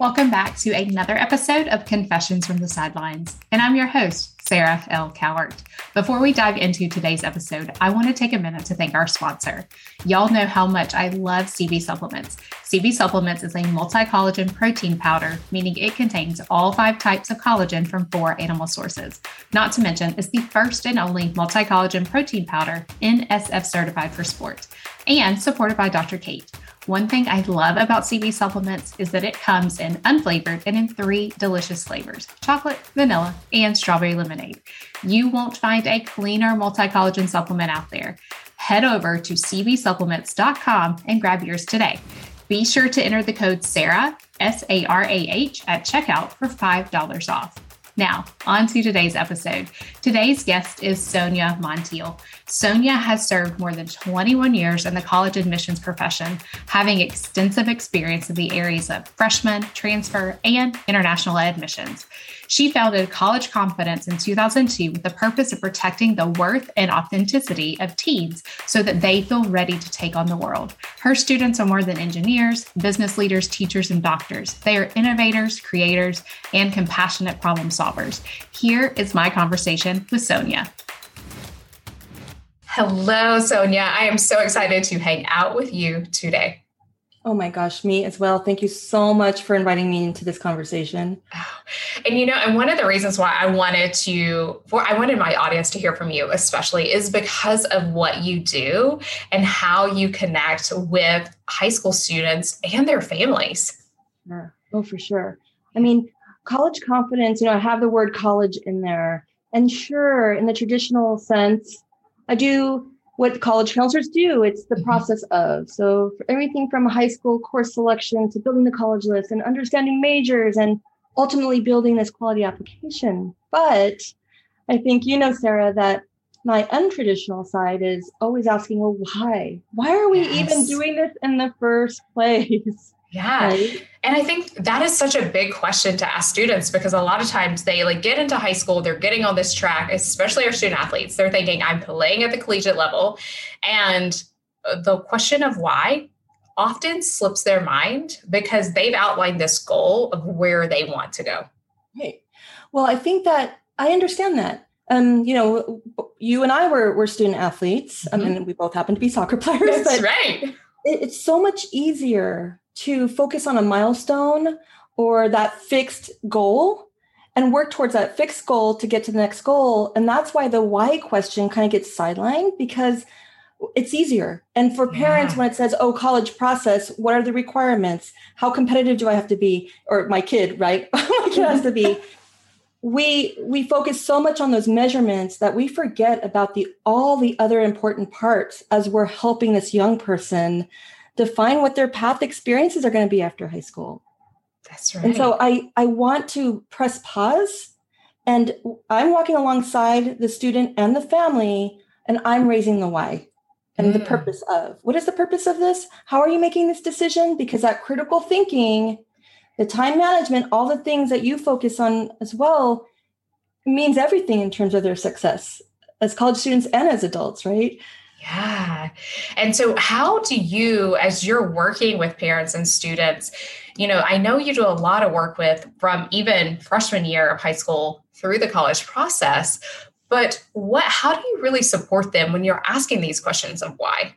Welcome back to another episode of Confessions from the Sidelines. And I'm your host, Sarah L. Cowart. Before we dive into today's episode, I want to take a minute to thank our sponsor. Y'all know how much I love CB Supplements. CB Supplements is a multi collagen protein powder, meaning it contains all five types of collagen from four animal sources. Not to mention, it's the first and only multi collagen protein powder NSF certified for sport and supported by Dr. Kate. One thing I love about CB supplements is that it comes in unflavored and in three delicious flavors chocolate, vanilla, and strawberry lemonade. You won't find a cleaner multi collagen supplement out there. Head over to cbsupplements.com and grab yours today. Be sure to enter the code SARAH, S A R A H, at checkout for $5 off. Now, on to today's episode. Today's guest is Sonja Montiel. Sonja has served more than 21 years in the college admissions profession, having extensive experience in the areas of freshman, transfer, and international admissions. She founded College Confidence in 2002 with the purpose of protecting the worth and authenticity of teens so that they feel ready to take on the world. Her students are more than engineers, business leaders, teachers, and doctors. They are innovators, creators, and compassionate problem solvers. Here is my conversation with Sonja. Hello, Sonja. I am so excited to hang out with you today. Oh my gosh, me as well. Thank you so much for inviting me into this conversation. Oh, and you know, and one of the reasons why I wanted to for I wanted my audience to hear from you especially is because of what you do and how you connect with high school students and their families. Yeah. Oh, for sure. I mean, college confidence, you know, I have the word college in there. And sure, in the traditional sense, I do what college counselors do. It's the mm-hmm. process of. So everything from high school course selection to building the college list and understanding majors and ultimately building this quality application. But I think you know, Sarah, that my untraditional side is always asking, well, why? Why are we yes. even doing this in the first place? Yeah. Right? And I think that is such a big question to ask students because a lot of times they like get into high school, they're getting on this track, especially our student athletes. They're thinking, I'm playing at the collegiate level. And the question of why often slips their mind because they've outlined this goal of where they want to go. Right. Well, I think that I understand that. Um, you know, you and I were were student athletes. Mm-hmm. I mean, we both happen to be soccer players. That's right. It, it's so much easier to focus on a milestone or that fixed goal and work towards that fixed goal to get to the next goal. And that's why the why question kind of gets sidelined because it's easier. And for parents, yeah. when it says, oh, college process, what are the requirements? How competitive do I have to be? Or my kid, right? my kid has to be. We we focus so much on those measurements that we forget about the all the other important parts as we're helping this young person define what their path experiences are going to be after high school. That's right. And so I I want to press pause and I'm walking alongside the student and the family and I'm raising the why and mm. the purpose of. What is the purpose of this? How are you making this decision? Because that critical thinking, the time management, all the things that you focus on as well means everything in terms of their success as college students and as adults, right? Yeah. And so, how do you, as you're working with parents and students, you know, I know you do a lot of work with from even freshman year of high school through the college process, but what, how do you really support them when you're asking these questions of why?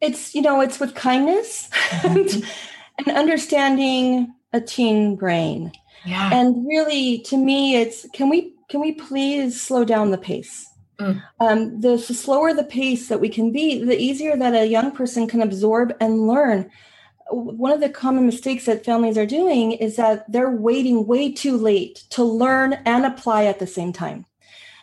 It's, you know, it's with kindness and, mm-hmm. and understanding a teen brain. Yeah. And really, to me, it's can we can we please slow down the pace? Mm. Um, the, slower the pace that we can be, the easier that a young person can absorb and learn. One of the common mistakes that families are doing is that they're waiting way too late to learn and apply at the same time.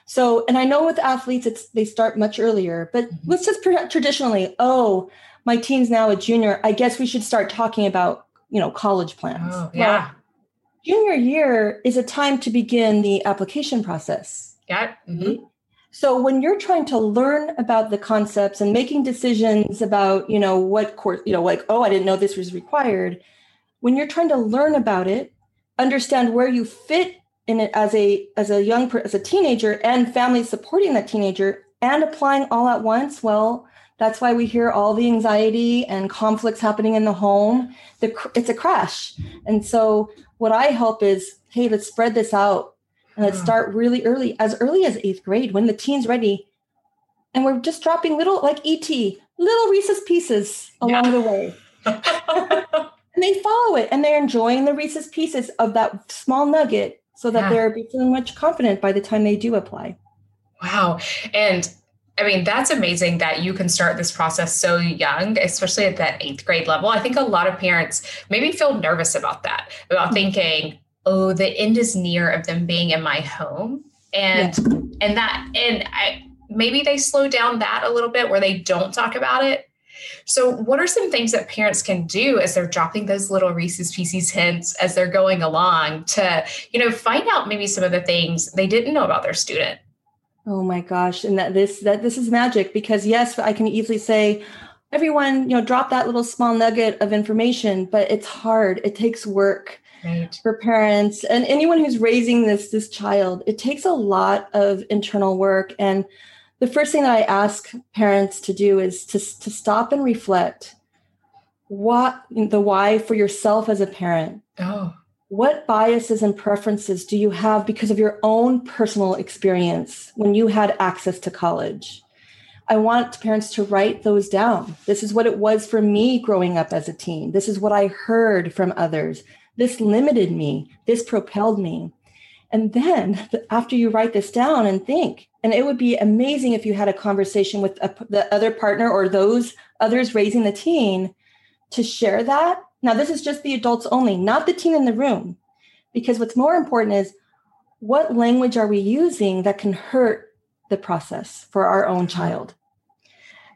So, and I know with athletes, it's they start much earlier, but mm-hmm. let's just traditionally, oh, my teen's now a junior. I guess we should start talking about, you know, college plans. Oh, yeah. Well, junior year is a time to begin the application process. Yeah. Mm-hmm. So when you're trying to learn about the concepts and making decisions about, you know, what course, you know, like, oh, I didn't know this was required. When you're trying to learn about it, understand where you fit in it as a as a young as a teenager and family supporting that teenager and applying all at once, well, That's why we hear all the anxiety and conflicts happening in the home. The, it's a crash. And so, what I help is hey, let's spread this out and let's start really early, as early as eighth grade when the teen's ready. And we're just dropping little, like ET, little Reese's pieces along yeah. the way. and they follow it and they're enjoying the Reese's pieces of that small nugget so that yeah. they're feeling much confident by the time they do apply. Wow. And I mean, that's amazing that you can start this process so young, especially at that eighth grade level. I think a lot of parents maybe feel nervous about that, about mm-hmm. thinking, oh, the end is near of them being in my home. And yeah. and that and I maybe they slow down that a little bit where they don't talk about it. So, what are some things that parents can do as they're dropping those little Reese's Pieces hints as they're going along to, you know, find out maybe some of the things they didn't know about their student? Oh my gosh. And that this that this is magic because yes, I can easily say, everyone, you know, drop that little small nugget of information, but it's hard. It takes work. Right. for parents and anyone who's raising this this child it takes a lot of internal work and the first thing that i ask parents to do is to, to stop and reflect what the why for yourself as a parent oh what biases and preferences do you have because of your own personal experience when you had access to college? I want parents to write those down. This is what it was for me growing up as a teen. This is what I heard from others. This limited me. This propelled me. And then after you write this down and think, and it would be amazing if you had a conversation with a, the other partner or those others raising the teen to share that now, this is just the adults only, not the teen in the room. Because what's more important is what language are we using that can hurt the process for our own child?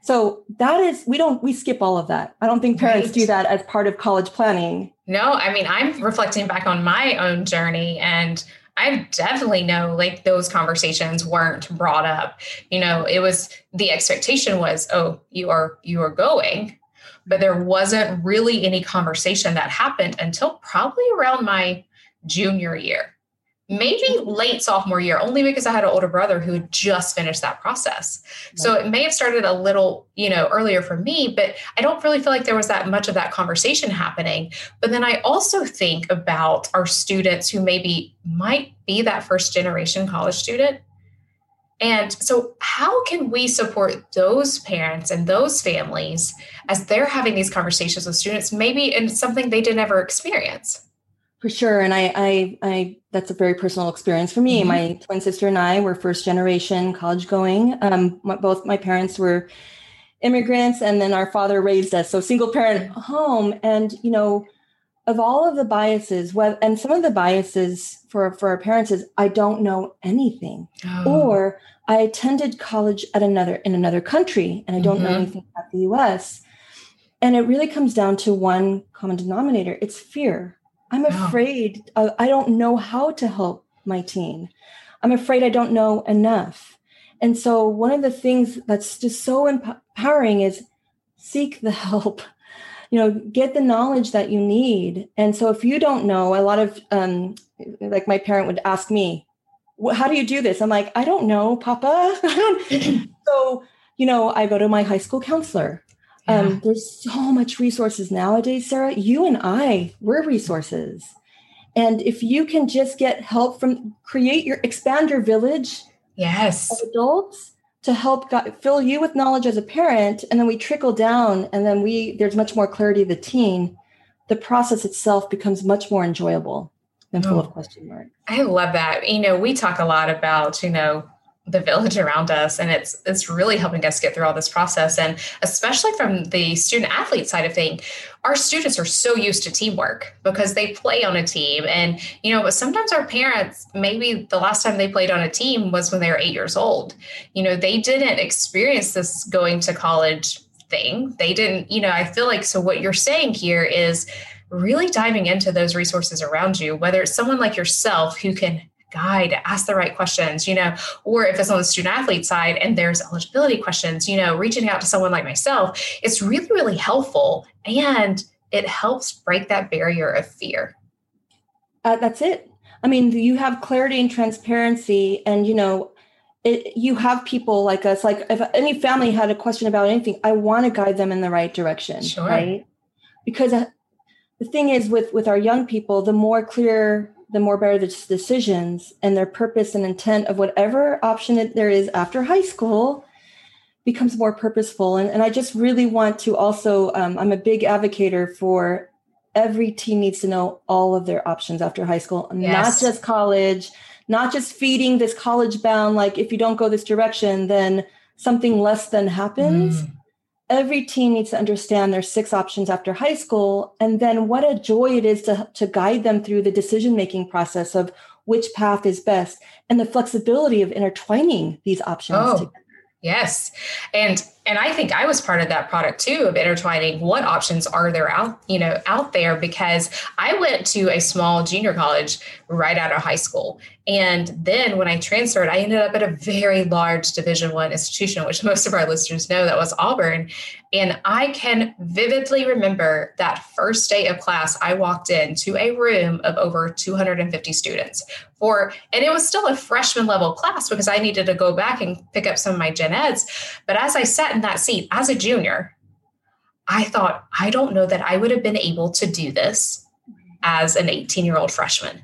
So that is, we don't, we skip all of that. I don't think parents right. do that as part of college planning. No, I mean, I'm reflecting back on my own journey and I definitely know like those conversations weren't brought up. You know, it was the expectation was, oh, you are you are going but there wasn't really any conversation that happened until probably around my junior year maybe mm-hmm. late sophomore year only because i had an older brother who had just finished that process. So it may have started a little you know earlier for me but i don't really feel like there was that much of that conversation happening. But then i also think about our students who maybe might be that first generation college student. And so, how can we support those parents and those families as they're having these conversations with students, maybe in something they didn't ever experience? For sure, and I, I, I that's a very personal experience for me. Mm-hmm. My twin sister and I were first generation college going. Um, my, both my parents were immigrants, and then our father raised us, so single parent home. And you know, of all of the biases, well, and some of the biases for, for our parents is I don't know anything. Oh. Or I attended college at another in another country and I don't mm-hmm. know anything about the US. And it really comes down to one common denominator. It's fear. I'm afraid oh. I don't know how to help my teen. I'm afraid I don't know enough. And so one of the things that's just so empowering is seek the help you know get the knowledge that you need and so if you don't know a lot of um like my parent would ask me how do you do this i'm like i don't know papa so you know i go to my high school counselor yeah. um, there's so much resources nowadays sarah. You and i we're resources. And if you can just get help from create your expand your village yes. of adults to help fill you with knowledge as a parent and then we trickle down and then we there's much more clarity of the teen the process itself becomes much more enjoyable than full oh, of question marks. I love that. You know we talk a lot about you know the village around us and it's it's really helping us get through all this process. And especially from the student athlete side of thing our students are so used to teamwork because they play on a team. And you know but sometimes our parents maybe the last time they played on a team was when they were 8 years old. You know they didn't experience this going to college thing. They didn't you know i feel like so what you're saying here is really diving into those resources around you whether it's someone like yourself who can guide, to ask the right questions, you know, or if it's on the student athlete side and there's eligibility questions, you know, reaching out to someone like myself, it's really, really helpful and it helps break that barrier of fear. Uh, that's it. I mean, you have clarity and transparency, and you know, it, you have people like us, like if any family had a question about anything, I want to guide them in the right direction, sure. right? Because uh, the thing is, with with our young people, the more clear, the more better the decisions and their purpose and intent of whatever option there is after high school becomes more purposeful. And, and I just really want to also, um, I'm a big advocate for every teen needs to know all of their options after high school, yes. not just college not just feeding this college bound, like if you don't go this direction, then something less than happens. Mm. Every teen needs to understand there's six options after high school. And then what a joy it is to, to guide them through the decision making process of which path is best and the flexibility of intertwining these options oh. together. Yes. And and I think I was part of that product too of intertwining what options are there out, you know, out there because I went to a small junior college right out of high school. And then when I transferred, I ended up at a very large division one institution, which most of our listeners know that was Auburn. And I can vividly remember that first day of class, I walked into a room of over 250 students for, and it was still a freshman level class because I needed to go back and pick up some of my gen eds. But as I sat in that seat as a junior, I thought, I don't know that I would have been able to do this as an 18 year old freshman.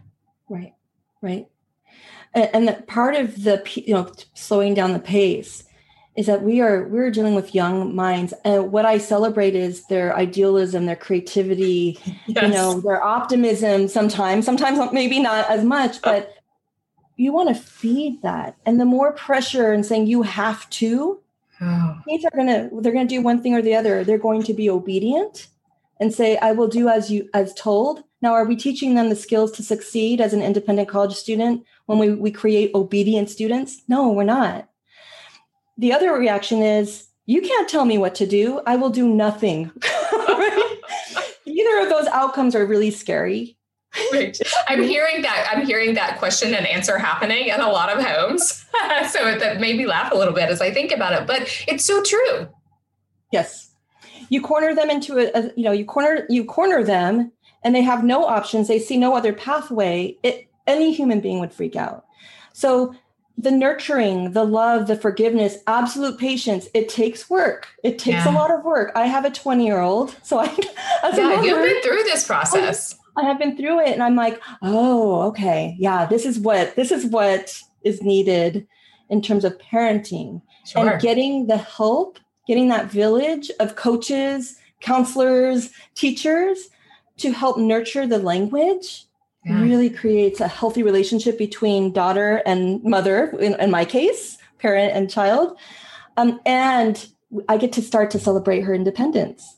Right, right. And, and part of the, you know, slowing down the pace is that we are we're dealing with young minds and what i celebrate is their idealism their creativity yes. you know their optimism sometimes sometimes maybe not as much but you want to feed that and the more pressure and saying you have to oh. kids are gonna they're gonna do one thing or the other they're going to be obedient and say i will do as you as told now are we teaching them the skills to succeed as an independent college student when we, we create obedient students no we're not the other reaction is, you can't tell me what to do. I will do nothing. Either of those outcomes are really scary. Right. I'm hearing that. I'm hearing that question and answer happening in a lot of homes. so that made me laugh a little bit as I think about it. But it's so true. Yes. You corner them into a, a you know, you corner you corner them and they have no options. They see no other pathway. It, any human being would freak out. So the nurturing, the love, the forgiveness, absolute patience. It takes work. It takes yeah. a lot of work. I have a 20 year old. So I, as yeah, mother, you've been through this process. I, have been through it. And I'm like, oh, okay. Yeah, this is what, this is what is needed in terms of parenting sure. and getting the help, getting that village of coaches, counselors, teachers to help nurture the language yeah. really creates a healthy relationship between daughter and mother, in, in my case, parent and child. Um, and I get to start to celebrate her independence.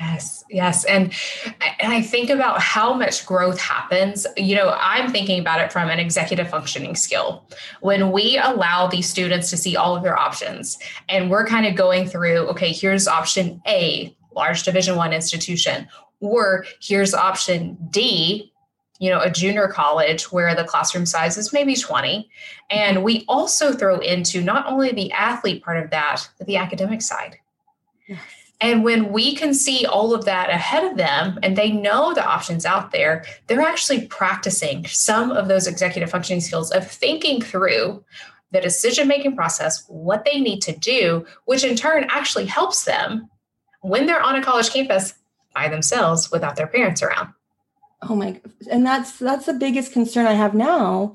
Yes, yes. And, and I think about how much growth happens. You know, I'm thinking about it from an executive functioning skill. When we allow these students to see all of their options and we're kind of going through, okay, here's option A, large division one institution, or here's option D, you know a junior college where the classroom size is maybe 20 and we also throw into not only the athlete part of that but the academic side and when we can see all of that ahead of them and they know the options out there they're actually practicing some of those executive functioning skills of thinking through the decision making process what they need to do which in turn actually helps them when they're on a college campus by themselves without their parents around. Oh my and that's that's the biggest concern i have now.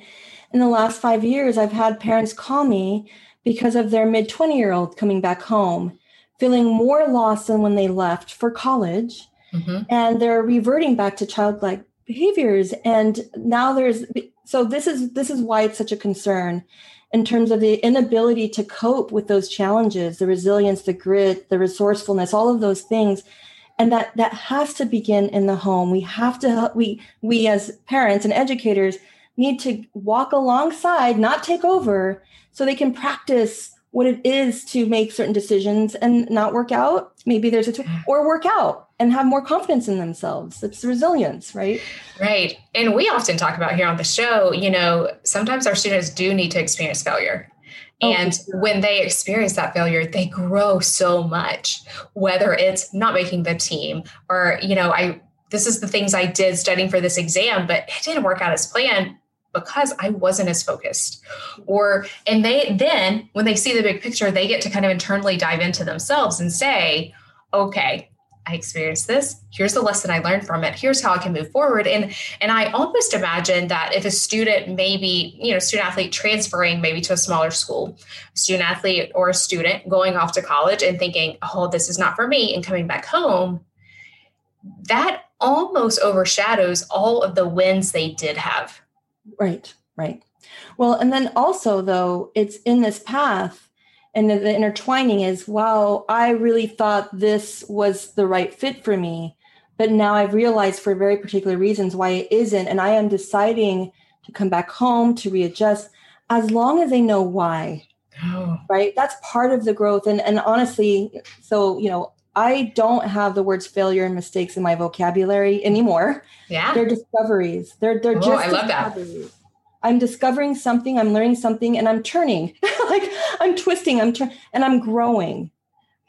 In the last five years i've had parents call me because of their mid 20 year old coming back home feeling more lost than when they left for college. Mm-hmm. and they're reverting back to childlike behaviors. And now there's so this is this is why it's such a concern in terms of the inability to cope with those challenges the resilience the grit the resourcefulness all of those things. And that that has to begin in the home. We have to we we as parents and educators need to walk alongside not take over so they can practice what it is to make certain decisions and not work out. Maybe there's a t- or work out and have more confidence in themselves. It's resilience right? Right. And we often talk about here on the show you know sometimes our students do need to experience failure. Oh, and sure. when they experience that failure, they grow so much, whether it's not making the team or, you know, I, this is the things I did studying for this exam, but it didn't work out as planned. Because I wasn't as focused. Or, and they then, when they see the big picture, they get to kind of internally dive into themselves and say, okay, I experienced this. Here's the lesson I learned from it. Here's how I can move forward. And and I almost imagine that if a student maybe, you know, student athlete transferring maybe to a smaller school, student athlete or a student going off to college and thinking, oh, this is not for me, and coming back home, that almost overshadows all of the wins they did have. Right, right. Well, and then also though, it's in this path and the, the intertwining is wow i really thought this was the right fit for me but now i've realized for very particular reasons why it isn't and i am deciding to come back home to readjust as long as they know why oh. right that's part of the growth and and honestly so you know i don't have the words failure and mistakes in my vocabulary anymore yeah they're discoveries they're they're oh, just i love that I'm discovering something, I'm learning something, and I'm turning, like I'm twisting, I'm turning, and I'm growing,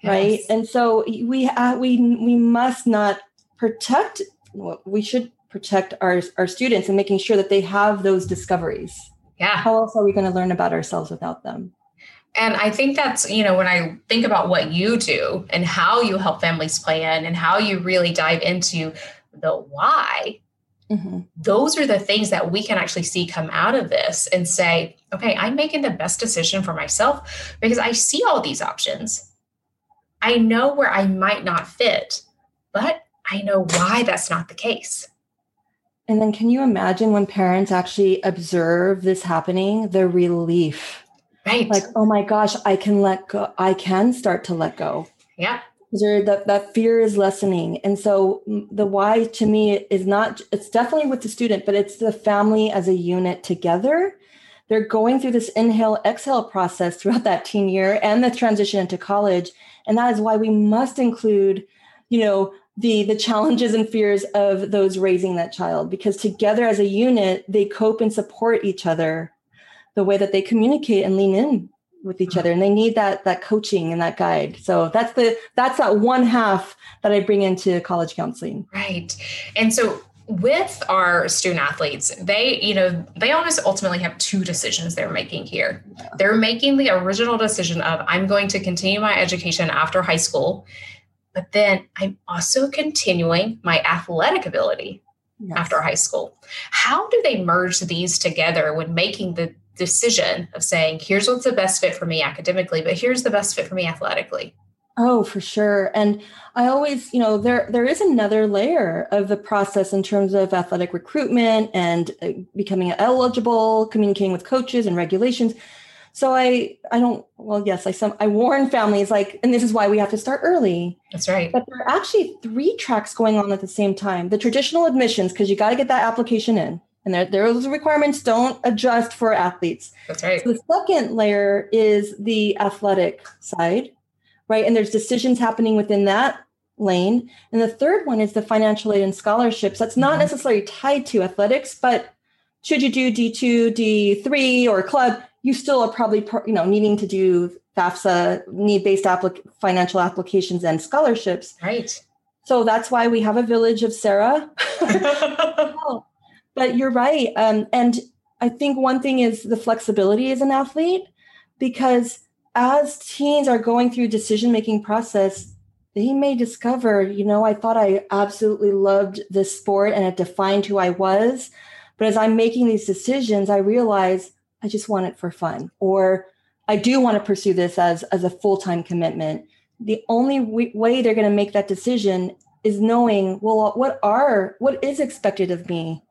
yes. right? And so we uh, we we must not protect. We should protect our our students and making sure that they have those discoveries. Yeah. How else are we going to learn about ourselves without them? And I think that's, you know, when I think about what you do and how you help families plan and how you really dive into the why Mm-hmm. Those are the things that we can actually see come out of this and say, okay, I'm making the best decision for myself because I see all these options. I know where I might not fit, but I know why that's not the case. And then can you imagine when parents actually observe this happening, the relief? Right. Like, oh my gosh, I can let go. I can start to let go. Yeah that, that fear is lessening and so mm, the why to me is not it's definitely with the student but it's the family as a unit together they're going through this inhale exhale process throughout that teen year and the transition into college and that is why we must include you know the the challenges and fears of those raising that child because together as a unit they cope and support each other the way that they communicate and lean in with each uh-huh. other and they need that that coaching and that guide. So that's the that's that one half that i bring into college counseling. Right. And so with our student athletes they you know they almost ultimately have two decisions they're making here. Yeah. they're making the original decision of i'm going to continue my education after high school but then i'm also continuing my athletic ability yes. after high school. How do they merge these together when making the decision of saying, here's what's the best fit for me academically, but here's the best fit for me athletically. Oh, for sure. And I always, you know, there there is another layer of the process in terms of athletic recruitment and uh, becoming eligible, communicating with coaches and regulations. So I I don't well yes I some I warn families like and this is why we have to start early. That's right. But there are actually three tracks going on at the same time. The traditional admissions because you got to get that application in and there, those requirements don't adjust for athletes. That's right. So the second layer is the athletic side, right? And there's decisions happening within that lane. And the third one is the financial aid and scholarships. That's not mm-hmm. necessarily tied to athletics, but should you do D2, D3 or club, you still are probably you know needing to do FAFSA need-based applic- financial applications and scholarships. Right. So that's why we have a village of Sarah. But you're right. Um, and I think one thing is the flexibility as an athlete, because as teens are going through decision making process, they may discover, you know, I thought I absolutely loved this sport and it defined who I was. But as I'm making these decisions, I realize I just want it for fun, or I do want to pursue this as, as a full time commitment. The only w- way they're going to make that decision is knowing, well, what are, what is expected of me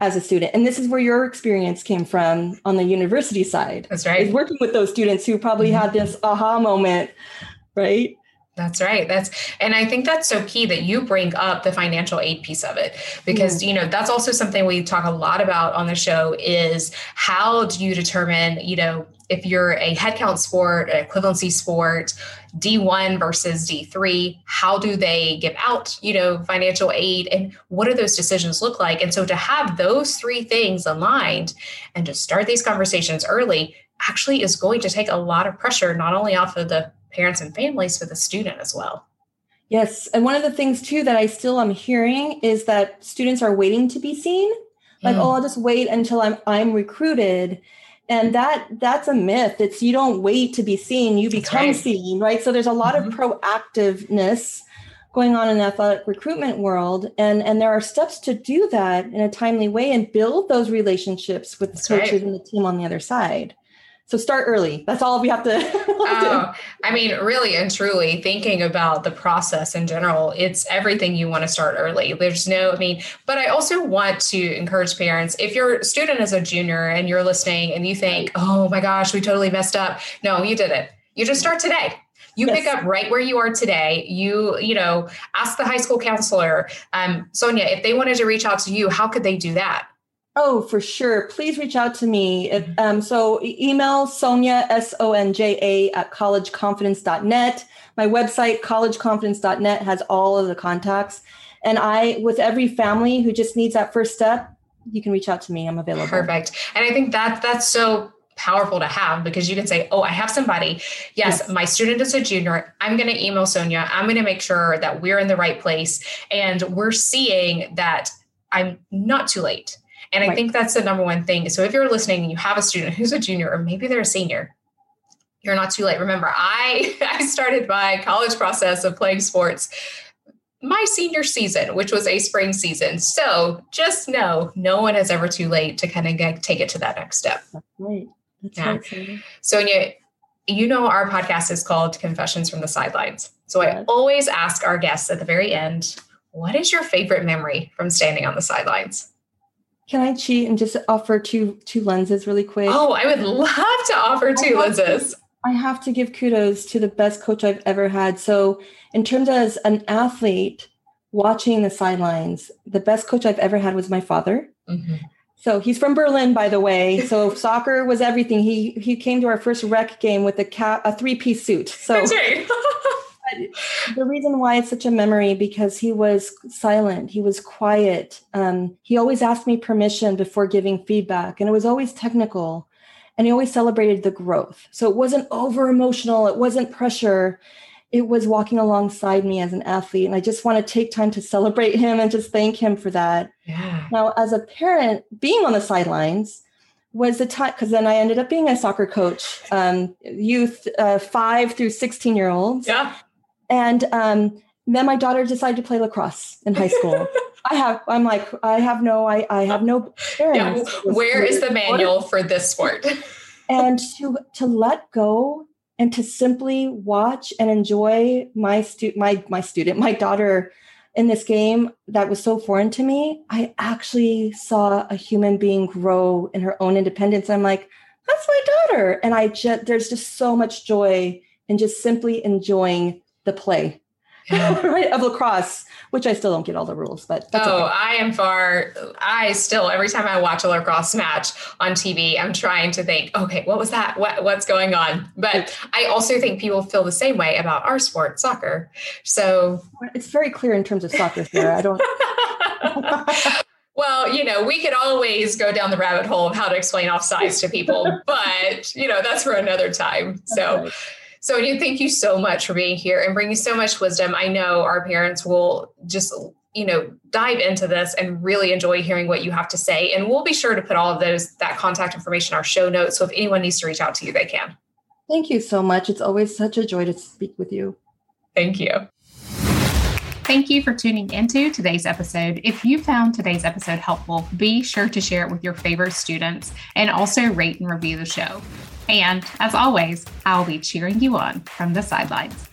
as a student. And this is where your experience came from on the university side. That's right. Is working with those students who probably mm-hmm. had this aha moment right? That's right. That's and I think that's so key that you bring up the financial aid piece of it because you know that's also something we talk a lot about on the show is how do you determine, you know, if you're a headcount sport, an equivalency sport, D1 versus D3, how do they give out, you know, financial aid and what do those decisions look like? And so to have those three things aligned and to start these conversations early actually is going to take a lot of pressure not only off of the parents and families, but the student as well. Yes. And one of the things too that I still am hearing is that students are waiting to be seen Like, mm. oh, I'll just wait until I'm I'm recruited. And that that's a myth. It's you don't wait to be seen, you become right. seen, right? So there's a lot mm-hmm. of proactiveness going on in the athletic recruitment world and and there are steps to do that in a timely way and build those relationships with the coaches right. and the team on the other side so start early. That's all we have to. oh, I mean, really and truly thinking about the process in general, it's everything you want to start early. There's no, I mean, but I also want to encourage parents if your student is a junior and you're listening and you think, oh my gosh, we totally messed up. No, you did it. You just start today. You yes. pick up right where you are today. You, you know, ask the high school counselor, um, Sonja, if they wanted to reach out to you, how could they do that? Oh, for sure. Please reach out to me. If, um, so email Sonja, S O N J A, at collegeconfidence.net. My website, collegeconfidence.net, has all of the contacts. And I, with every family who just needs that first step, you can reach out to me. I'm available. Perfect. And I think that that's so powerful to have because you can say, Oh, I have somebody. Yes, yes. my student is a junior. I'm going to email Sonja. I'm going to make sure that we're in the right place and we're seeing that I'm not too late and right. I think that's the number one thing. So if you're listening and you have a student who's a junior or maybe they're a senior, you're not too late. Remember, I I started my college process of playing sports my senior season, which was a spring season. So just know no one is ever too late to kind of get, take it to that next step. That's right. That's yeah. right. Sonja, you know our podcast is called Confessions from the Sidelines. So yes. I always ask our guests at the very end, what is your favorite memory from standing on the sidelines? Can I cheat and just offer two two lenses really quick? Oh, I would love to offer two I lenses. To, I have to give kudos to the best coach I've ever had. So, in terms as an athlete watching the sidelines, the best coach I've ever had was my father. Mm-hmm. So he's from Berlin, by the way. So soccer was everything. He he came to our first rec game with a cap, a three piece suit. So the reason why it's such a memory because he was silent he was quiet um, he always asked me permission before giving feedback and it was always technical and he always celebrated the growth so it wasn't over emotional it wasn't pressure it was walking alongside me as an athlete and i just want to take time to celebrate him and just thank him for that yeah. now as a parent being on the sidelines was the time because then I ended up being a soccer coach, um, youth uh, five through 16 year olds. Yeah. And um, then my daughter decided to play lacrosse in high school. I have, I'm like, I have no, I, I have no parents. Yeah. Where is the manual for this sport? and to, to let go and to simply watch and enjoy my stu- my, my student, my daughter in this game that was so foreign to me, I actually saw a human being grow in her own independence. I'm like, that's my daughter. And I just, there's just so much joy in just simply enjoying the play yeah. right of lacrosse which i still don't get all the rules but oh okay. i am far i still every time i watch a lacrosse match on tv i'm trying to think okay what was that what, what's going on but i also think people feel the same way about our sport soccer so it's very clear in terms of soccer here i don't Well, you know, we could always go down the rabbit hole of how to explain offsides to people, but you know, that's for another time. So, so, thank you so much for being here and bringing so much wisdom. I know our parents will just you know dive into this and really enjoy hearing what you have to say and we'll be sure to put all of those that contact information in our show notes so if anyone needs to reach out to you they can thank you so much it's always such a joy to speak with you thank you Thank you for tuning into today's episode. If you found today's episode helpful, be sure to share it with your favorite students and also rate and review the show. And as always, I'll be cheering you on from the sidelines.